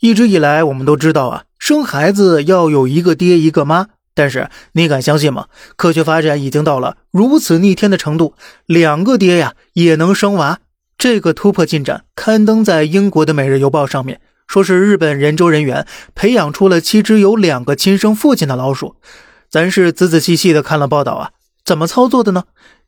一直以来，我们都知道啊，生孩子要有一个爹一个妈。但是你敢相信吗？科学发展已经到了如此逆天的程度，两个爹呀也能生娃。这个突破进展刊登在英国的《每日邮报》上面，说是日本研究人员培养出了七只有两个亲生父亲的老鼠。咱是仔仔细细的看了报道啊，怎么操作的呢？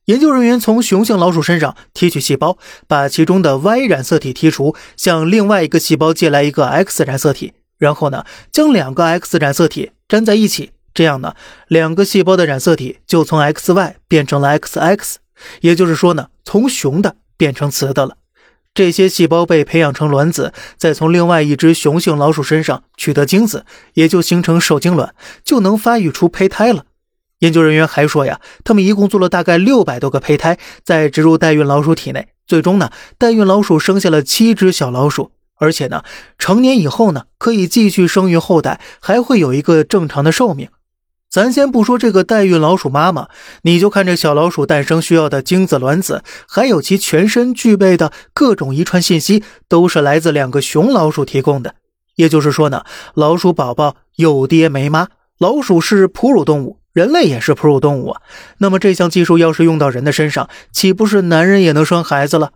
研究人员从雄性老鼠身上提取细胞，把其中的 Y 染色体剔除，向另外一个细胞借来一个 X 染色体，然后呢，将两个 X 染色体粘在一起，这样呢，两个细胞的染色体就从 XY 变成了 XX，也就是说呢，从雄的变成雌的了。这些细胞被培养成卵子，再从另外一只雄性老鼠身上取得精子，也就形成受精卵，就能发育出胚胎了。研究人员还说呀，他们一共做了大概六百多个胚胎，再植入代孕老鼠体内，最终呢，代孕老鼠生下了七只小老鼠，而且呢，成年以后呢，可以继续生育后代，还会有一个正常的寿命。咱先不说这个代孕老鼠妈妈，你就看这小老鼠诞生需要的精子、卵子，还有其全身具备的各种遗传信息，都是来自两个雄老鼠提供的。也就是说呢，老鼠宝宝有爹没妈，老鼠是哺乳动物。人类也是哺乳动物啊，那么这项技术要是用到人的身上，岂不是男人也能生孩子了？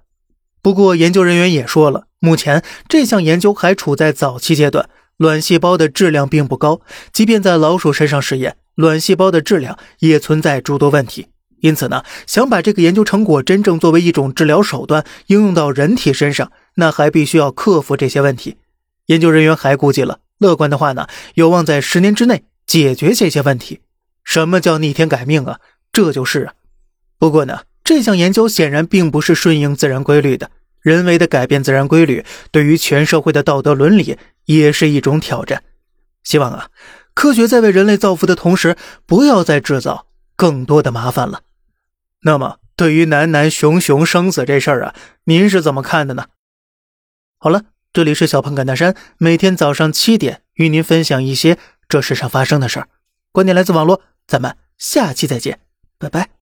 不过研究人员也说了，目前这项研究还处在早期阶段，卵细胞的质量并不高，即便在老鼠身上试验，卵细胞的质量也存在诸多问题。因此呢，想把这个研究成果真正作为一种治疗手段应用到人体身上，那还必须要克服这些问题。研究人员还估计了，乐观的话呢，有望在十年之内解决这些问题。什么叫逆天改命啊？这就是啊。不过呢，这项研究显然并不是顺应自然规律的，人为的改变自然规律，对于全社会的道德伦理也是一种挑战。希望啊，科学在为人类造福的同时，不要再制造更多的麻烦了。那么，对于男男熊熊生死这事儿啊，您是怎么看的呢？好了，这里是小胖侃大山，每天早上七点与您分享一些这世上发生的事儿，观点来自网络。咱们下期再见，拜拜。